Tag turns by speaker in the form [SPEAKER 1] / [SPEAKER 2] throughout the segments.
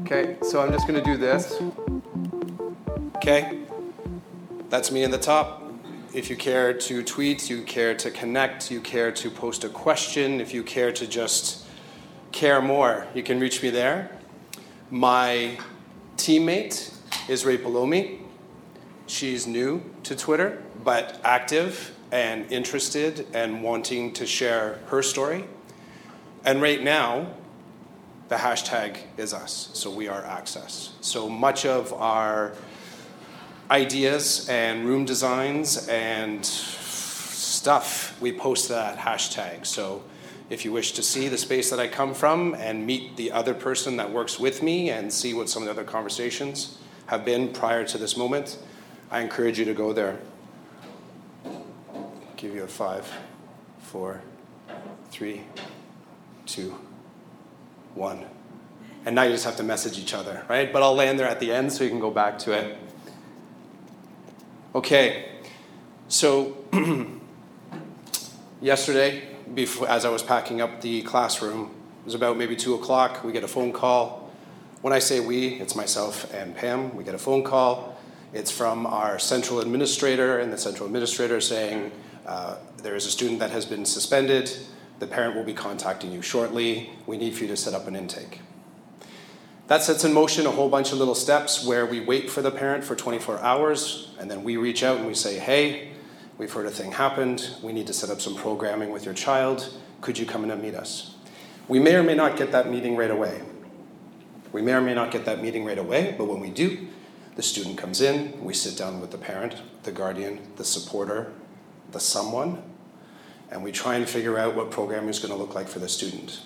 [SPEAKER 1] Okay, so I'm just to do this. Okay, that's me in the top. If you care to tweet, you care to connect, you care to post a question, if you care to just care more, you can reach me there. My teammate is right below me. She's new to Twitter, but active and interested and wanting to share her story. And right now, the hashtag is us. So we are access. So much of our ideas and room designs and stuff, we post that hashtag. So if you wish to see the space that I come from and meet the other person that works with me and see what some of the other conversations have been prior to this moment, I encourage you to go there. Give you a five, four, three, two, one. And now you just have to message each other, right? But I'll land there at the end so you can go back to it. Okay, so yesterday, before, as I was packing up the classroom, it was about maybe two o'clock. We get a phone call. When I say we, it's myself and Pam. We get a phone call. It's from our central administrator, and the central administrator saying, uh, There is a student that has been suspended. The parent will be contacting you shortly. We need for you to set up an intake. That sets in motion a whole bunch of little steps where we wait for the parent for 24 hours, and then we reach out and we say, Hey, we've heard a thing happened. We need to set up some programming with your child. Could you come in and meet us? We may or may not get that meeting right away. We may or may not get that meeting right away, but when we do, the student comes in, we sit down with the parent, the guardian, the supporter, the someone, and we try and figure out what programming is going to look like for the student.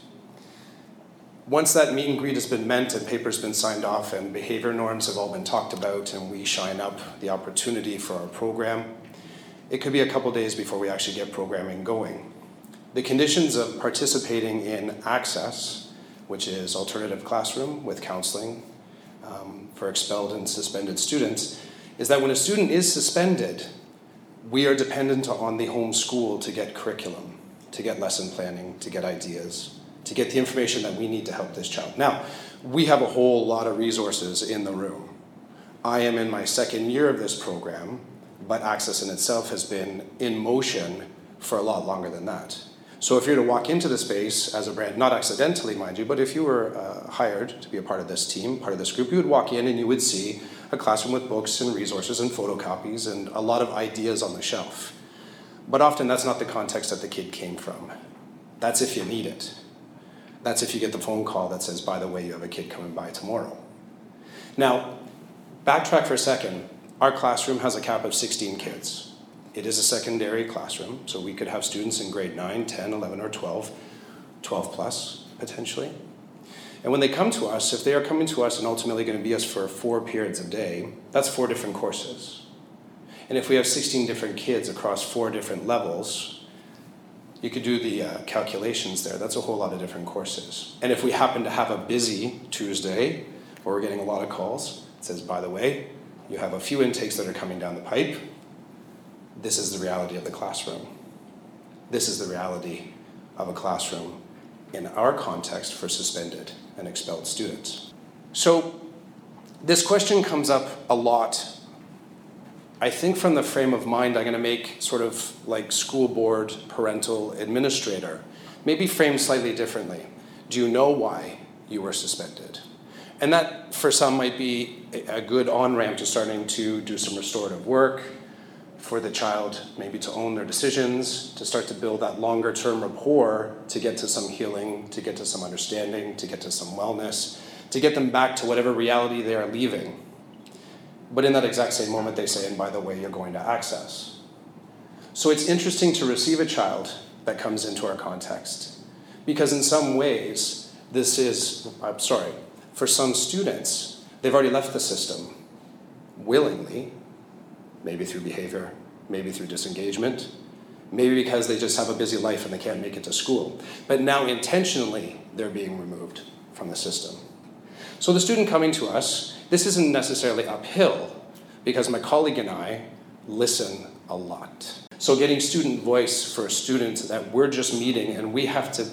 [SPEAKER 1] Once that meet and greet has been meant and paper's been signed off and behavior norms have all been talked about and we shine up the opportunity for our program, it could be a couple days before we actually get programming going. The conditions of participating in access, which is alternative classroom with counseling um, for expelled and suspended students, is that when a student is suspended, we are dependent on the home school to get curriculum, to get lesson planning, to get ideas, to get the information that we need to help this child. Now, we have a whole lot of resources in the room. I am in my second year of this program, but Access in itself has been in motion for a lot longer than that. So if you were to walk into the space as a brand, not accidentally, mind you, but if you were uh, hired to be a part of this team, part of this group, you would walk in and you would see a classroom with books and resources and photocopies and a lot of ideas on the shelf. But often that's not the context that the kid came from. That's if you need it. That's if you get the phone call that says, by the way, you have a kid coming by tomorrow. Now, backtrack for a second. Our classroom has a cap of 16 kids. It is a secondary classroom, so we could have students in grade 9, 10, 11, or 12, 12 plus potentially. And when they come to us, if they are coming to us and ultimately going to be us for four periods a day, that's four different courses. And if we have 16 different kids across four different levels, you could do the uh, calculations there. That's a whole lot of different courses. And if we happen to have a busy Tuesday, where we're getting a lot of calls, it says, by the way, you have a few intakes that are coming down the pipe. This is the reality of the classroom. This is the reality of a classroom in our context for suspended and expelled students. So, this question comes up a lot. I think from the frame of mind I'm going to make sort of like school board, parental, administrator, maybe framed slightly differently. Do you know why you were suspended? And that, for some, might be a good on ramp to starting to do some restorative work, for the child maybe to own their decisions, to start to build that longer term rapport, to get to some healing, to get to some understanding, to get to some wellness, to get them back to whatever reality they are leaving. But in that exact same moment, they say, and by the way, you're going to access. So it's interesting to receive a child that comes into our context because, in some ways, this is, I'm sorry, for some students, they've already left the system willingly, maybe through behavior, maybe through disengagement, maybe because they just have a busy life and they can't make it to school. But now, intentionally, they're being removed from the system. So, the student coming to us, this isn't necessarily uphill because my colleague and I listen a lot. So getting student voice for a student that we're just meeting and we have to,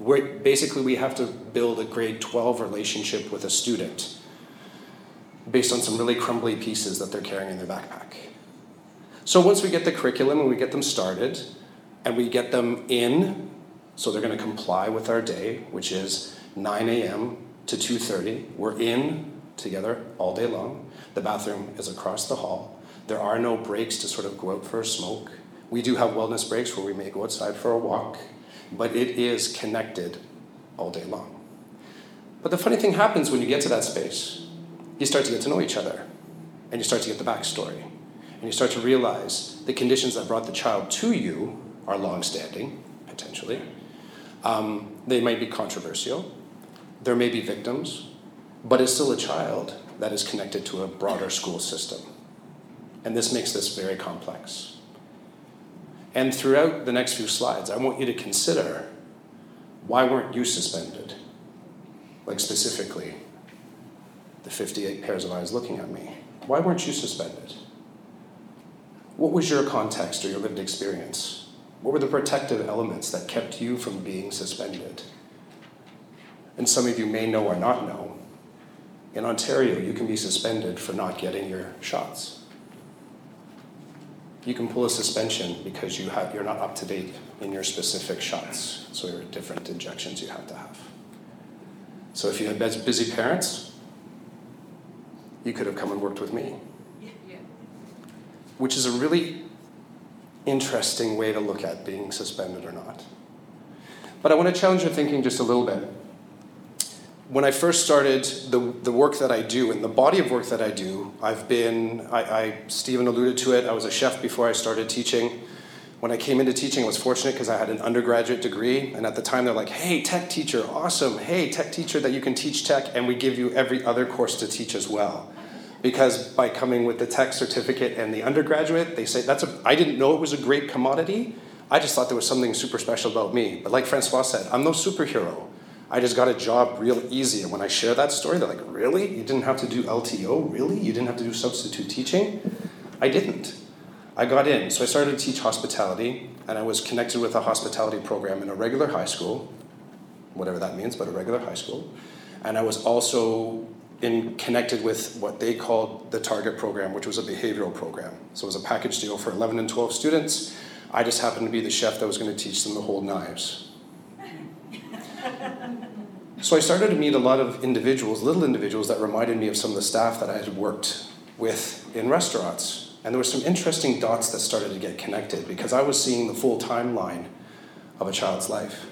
[SPEAKER 1] we're, basically we have to build a grade 12 relationship with a student based on some really crumbly pieces that they're carrying in their backpack. So once we get the curriculum and we get them started and we get them in, so they're going to comply with our day, which is 9 a.m. to 2:30. We're in together all day long. The bathroom is across the hall. There are no breaks to sort of go out for a smoke. We do have wellness breaks where we may go outside for a walk, but it is connected all day long. But the funny thing happens when you get to that space. You start to get to know each other, and you start to get the backstory, and you start to realize the conditions that brought the child to you are long-standing, potentially. Um, they might be controversial. There may be victims, but it's still a child that is connected to a broader school system. And this makes this very complex. And throughout the next few slides, I want you to consider why weren't you suspended? Like specifically, the 58 pairs of eyes looking at me. Why weren't you suspended? What was your context or your lived experience? What were the protective elements that kept you from being suspended? And some of you may know or not know. In Ontario, you can be suspended for not getting your shots you can pull a suspension because you have, you're not up to date in your specific shots. So there are different injections you have to have. So if you had busy parents, you could have come and worked with me. Which is a really interesting way to look at being suspended or not. But I want to challenge your thinking just a little bit when I first started the, the work that I do and the body of work that I do, I've been, I, I, Stephen alluded to it, I was a chef before I started teaching. When I came into teaching, I was fortunate because I had an undergraduate degree. And at the time, they're like, hey, tech teacher, awesome. Hey, tech teacher that you can teach tech, and we give you every other course to teach as well. Because by coming with the tech certificate and the undergraduate, they say, that's a, I didn't know it was a great commodity. I just thought there was something super special about me. But like Francois said, I'm no superhero. I just got a job real easy. And when I share that story, they're like, really? You didn't have to do LTO? Really? You didn't have to do substitute teaching? I didn't. I got in. So I started to teach hospitality, and I was connected with a hospitality program in a regular high school, whatever that means, but a regular high school. And I was also in connected with what they called the target program, which was a behavioral program. So it was a package deal for 11 and 12 students. I just happened to be the chef that was going to teach them to hold knives. So I started to meet a lot of individuals, little individuals, that reminded me of some of the staff that I had worked with in restaurants. And there were some interesting dots that started to get connected because I was seeing the full timeline of a child's life.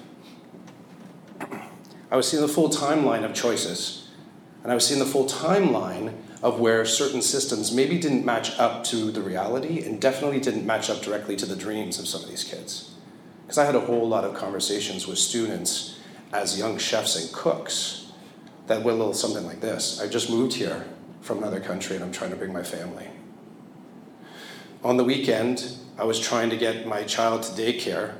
[SPEAKER 1] I was seeing the full timeline of choices. And I was seeing the full timeline of where certain systems maybe didn't match up to the reality and definitely didn't match up directly to the dreams of some of these kids. Because I had a whole lot of conversations with students as young chefs and cooks that went a little something like this. I just moved here from another country and I'm trying to bring my family. On the weekend, I was trying to get my child to daycare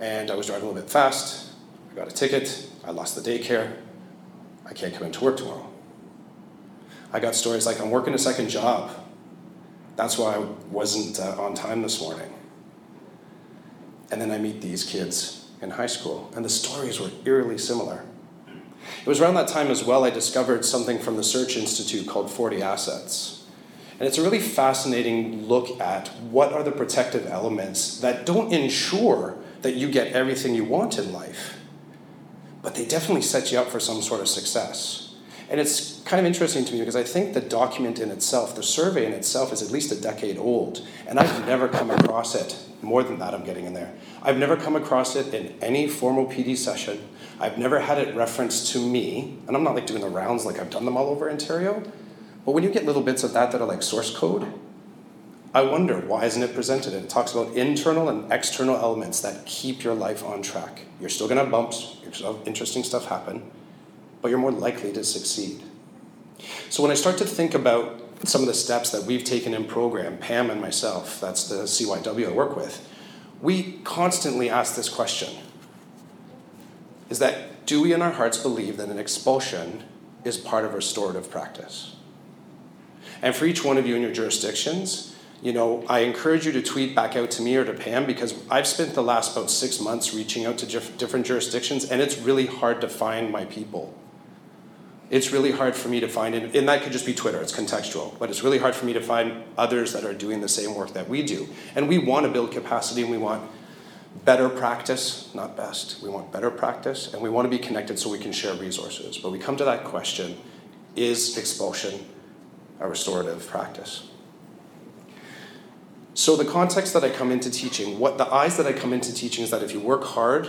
[SPEAKER 1] and I was driving a little bit fast. I got a ticket, I lost the daycare, I can't come into work tomorrow. I got stories like I'm working a second job. That's why I wasn't uh, on time this morning. And then I meet these kids in high school, and the stories were eerily similar. It was around that time as well I discovered something from the Search Institute called 40 Assets. And it's a really fascinating look at what are the protective elements that don't ensure that you get everything you want in life, but they definitely set you up for some sort of success. And it's kind of interesting to me because I think the document in itself, the survey in itself, is at least a decade old, and I've never come across it more than that I'm getting in there. I've never come across it in any formal PD session. I've never had it referenced to me, and I'm not like doing the rounds like I've done them all over Ontario. But when you get little bits of that that are like source code, I wonder why isn't it presented? it talks about internal and external elements that keep your life on track. You're still gonna have bumps, you're still have interesting stuff happen, but you're more likely to succeed. So when I start to think about some of the steps that we've taken in program, Pam and myself, that's the CYW I work with, we constantly ask this question is that do we in our hearts believe that an expulsion is part of restorative practice? And for each one of you in your jurisdictions, you know, I encourage you to tweet back out to me or to Pam because I've spent the last about six months reaching out to different jurisdictions and it's really hard to find my people. It's really hard for me to find, and that could just be Twitter, it's contextual, but it's really hard for me to find others that are doing the same work that we do. And we want to build capacity and we want better practice, not best. We want better practice and we want to be connected so we can share resources. But we come to that question is expulsion a restorative practice? So the context that I come into teaching, what the eyes that I come into teaching is that if you work hard,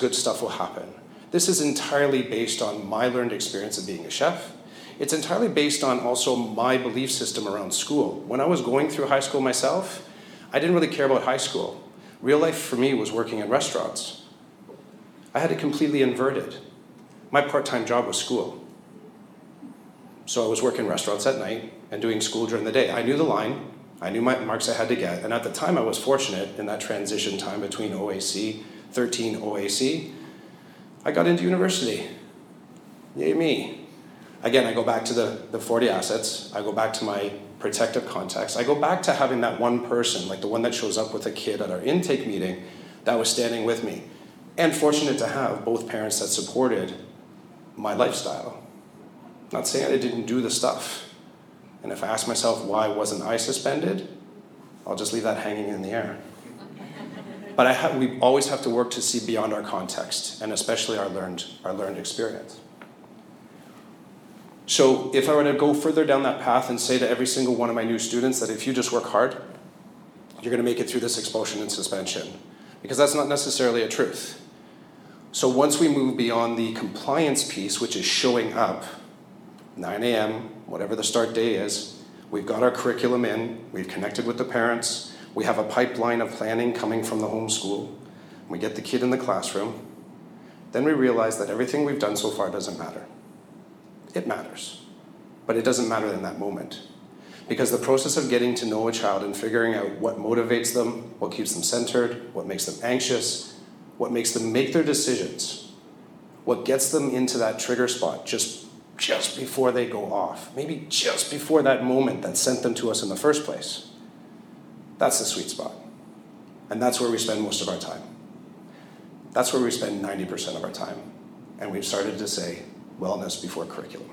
[SPEAKER 1] good stuff will happen. This is entirely based on my learned experience of being a chef. It's entirely based on also my belief system around school. When I was going through high school myself, I didn't really care about high school. Real life for me was working in restaurants. I had it completely inverted. My part time job was school. So I was working restaurants at night and doing school during the day. I knew the line, I knew my marks I had to get. And at the time, I was fortunate in that transition time between OAC, 13 OAC. I got into university. Yay, me. Again, I go back to the, the 40 assets. I go back to my protective context. I go back to having that one person, like the one that shows up with a kid at our intake meeting, that was standing with me. And fortunate to have both parents that supported my lifestyle. Not saying I didn't do the stuff, and if I ask myself why wasn't I suspended, I'll just leave that hanging in the air. But ha- we always have to work to see beyond our context, and especially our learned, our learned experience. So, if I were to go further down that path and say to every single one of my new students that if you just work hard, you're going to make it through this expulsion and suspension, because that's not necessarily a truth. So, once we move beyond the compliance piece, which is showing up 9 a.m., whatever the start day is. We've got our curriculum in, we've connected with the parents, we have a pipeline of planning coming from the homeschool. We get the kid in the classroom. Then we realize that everything we've done so far doesn't matter. It matters, but it doesn't matter in that moment. Because the process of getting to know a child and figuring out what motivates them, what keeps them centered, what makes them anxious, what makes them make their decisions, what gets them into that trigger spot just just before they go off, maybe just before that moment that sent them to us in the first place. That's the sweet spot. And that's where we spend most of our time. That's where we spend 90% of our time. And we've started to say wellness before curriculum.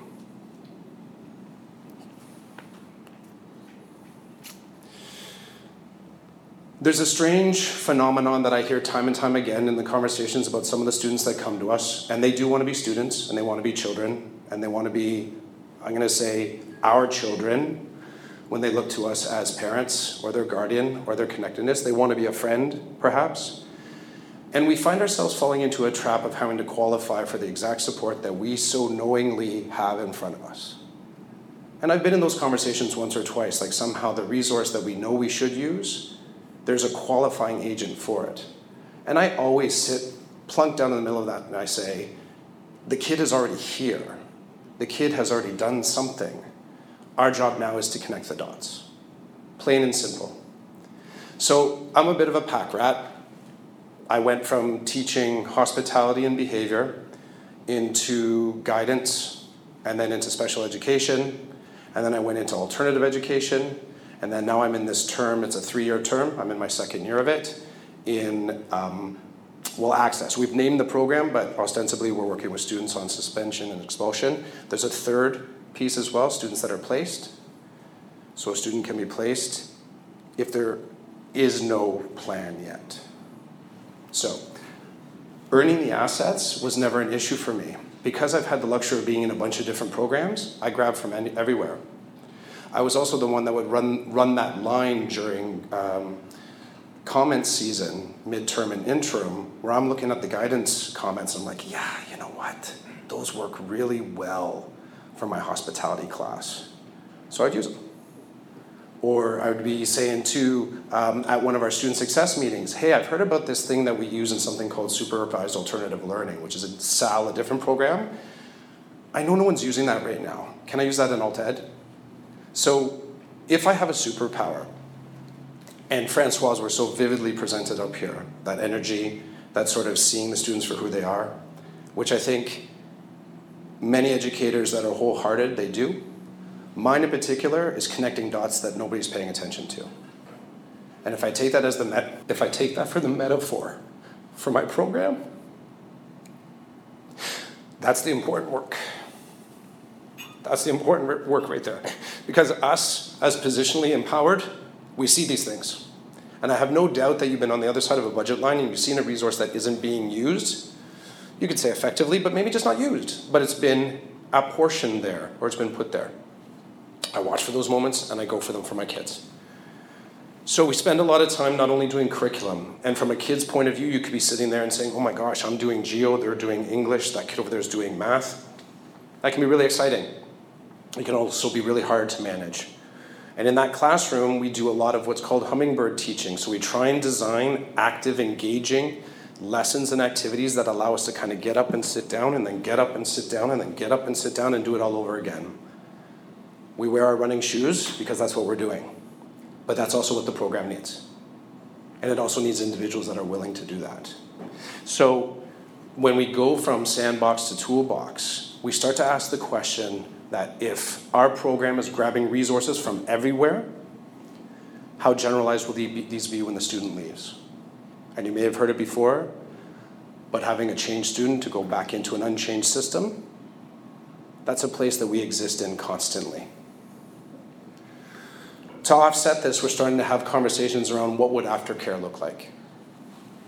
[SPEAKER 1] There's a strange phenomenon that I hear time and time again in the conversations about some of the students that come to us, and they do want to be students and they want to be children, and they want to be, I'm going to say, our children when they look to us as parents or their guardian or their connectedness. They want to be a friend, perhaps. And we find ourselves falling into a trap of having to qualify for the exact support that we so knowingly have in front of us. And I've been in those conversations once or twice, like somehow the resource that we know we should use, there's a qualifying agent for it. And I always sit plunked down in the middle of that and I say, the kid is already here. The kid has already done something. Our job now is to connect the dots. Plain and simple. So I'm a bit of a pack rat. I went from teaching hospitality and behavior into guidance and then into special education and then I went into alternative education and then now I'm in this term, it's a three year term, I'm in my second year of it, in um, will access. We've named the program, but ostensibly we're working with students on suspension and expulsion. There's a third piece as well students that are placed. So a student can be placed if there is no plan yet. So, earning the assets was never an issue for me. Because I've had the luxury of being in a bunch of different programs, I grabbed from any, everywhere. I was also the one that would run, run that line during um, comment season, midterm and interim, where I'm looking at the guidance comments, I'm like, yeah, you know what? Those work really well for my hospitality class. So I'd use them. Or I would be saying to, um, at one of our student success meetings, hey, I've heard about this thing that we use in something called supervised alternative learning, which is a SAL, a different program. I know no one's using that right now. Can I use that in alt ed? So if I have a superpower, and Francoise were so vividly presented up here that energy, that sort of seeing the students for who they are, which I think many educators that are wholehearted, they do. Mine in particular is connecting dots that nobody's paying attention to. And if I take that as the met- if I take that for the metaphor for my program, that's the important work. That's the important work right there. Because us, as positionally empowered, we see these things. And I have no doubt that you've been on the other side of a budget line and you've seen a resource that isn't being used. You could say effectively, but maybe just not used. But it's been apportioned there, or it's been put there. I watch for those moments and I go for them for my kids. So we spend a lot of time not only doing curriculum, and from a kid's point of view, you could be sitting there and saying, oh my gosh, I'm doing geo, they're doing English, that kid over there is doing math. That can be really exciting. It can also be really hard to manage. And in that classroom, we do a lot of what's called hummingbird teaching. So we try and design active, engaging lessons and activities that allow us to kind of get up and sit down, and then get up and sit down, and then get up and sit down and do it all over again. We wear our running shoes because that's what we're doing. But that's also what the program needs. And it also needs individuals that are willing to do that. So when we go from sandbox to toolbox, we start to ask the question that if our program is grabbing resources from everywhere, how generalized will these be when the student leaves? And you may have heard it before, but having a changed student to go back into an unchanged system, that's a place that we exist in constantly. To offset this, we're starting to have conversations around what would aftercare look like.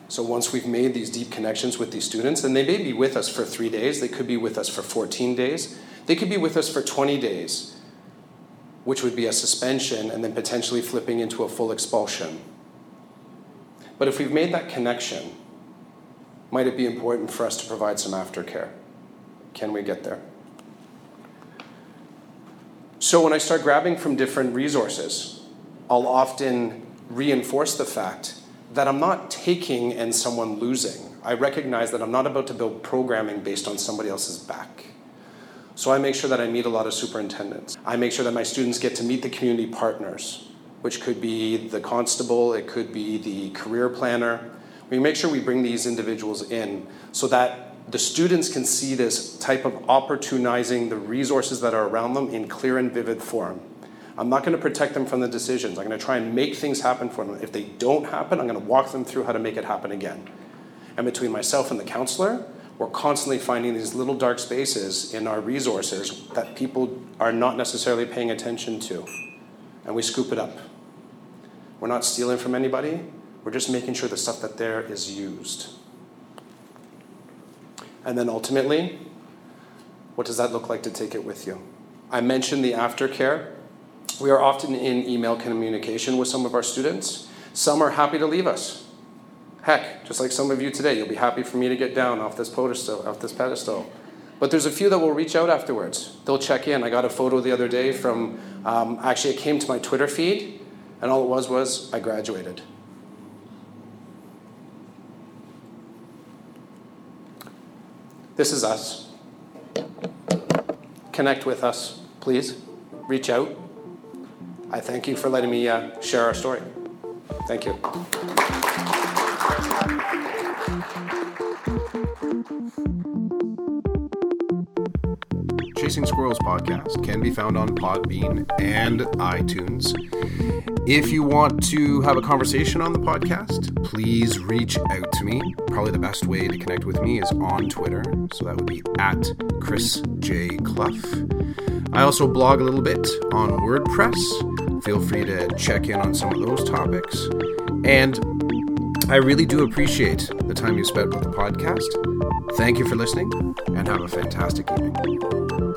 [SPEAKER 1] So once we've made these deep connections with these students, and they may be with us for three days, they could be with us for 14 days, they could be with us for 20 days, which would be a suspension and then potentially flipping into a full expulsion. But if we've made that connection, might it be important for us to provide some aftercare? Can we get there? So when I start grabbing from different resources, I'll often reinforce the fact that I'm not taking and someone losing. I recognize that I'm not about to build programming based on somebody else's back. So I make sure that I meet a lot of superintendents. I make sure that my students get to meet the community partners, which could be the constable, it could be the career planner. We make sure we bring these individuals in so that the students can see this type of opportunizing the resources that are around them in clear and vivid form. I'm not going to protect them from the decisions. I'm going to try and make things happen for them. If they don't happen, I'm going to walk them through how to make it happen again. And between myself and the counselor, we're constantly finding these little dark spaces in our resources that people are not necessarily paying attention to. And we scoop it up. We're not stealing from anybody, we're just making sure the stuff that there is used. And then ultimately, what does that look like to take it with you? I mentioned the aftercare. We are often in email communication with some of our students. Some are happy to leave us. Heck, just like some of you today, you'll be happy for me to get down off this pedestal, off this pedestal. But there's a few that will reach out afterwards. They'll check in. I got a photo the other day from, um, actually, it came to my Twitter feed, and all it was was I graduated. This is us. Connect with us, please. Reach out. I thank you for letting me uh, share our story. Thank you.
[SPEAKER 2] Chasing Squirrels podcast can be found on Podbean and iTunes. If you want to have a conversation on the podcast, please reach out to me. Probably the best way to connect with me is on Twitter, so that would be at Chris J. Clough. I also blog a little bit on WordPress. Feel free to check in on some of those topics. And I really do appreciate the time you spent with the podcast. Thank you for listening and have a fantastic evening.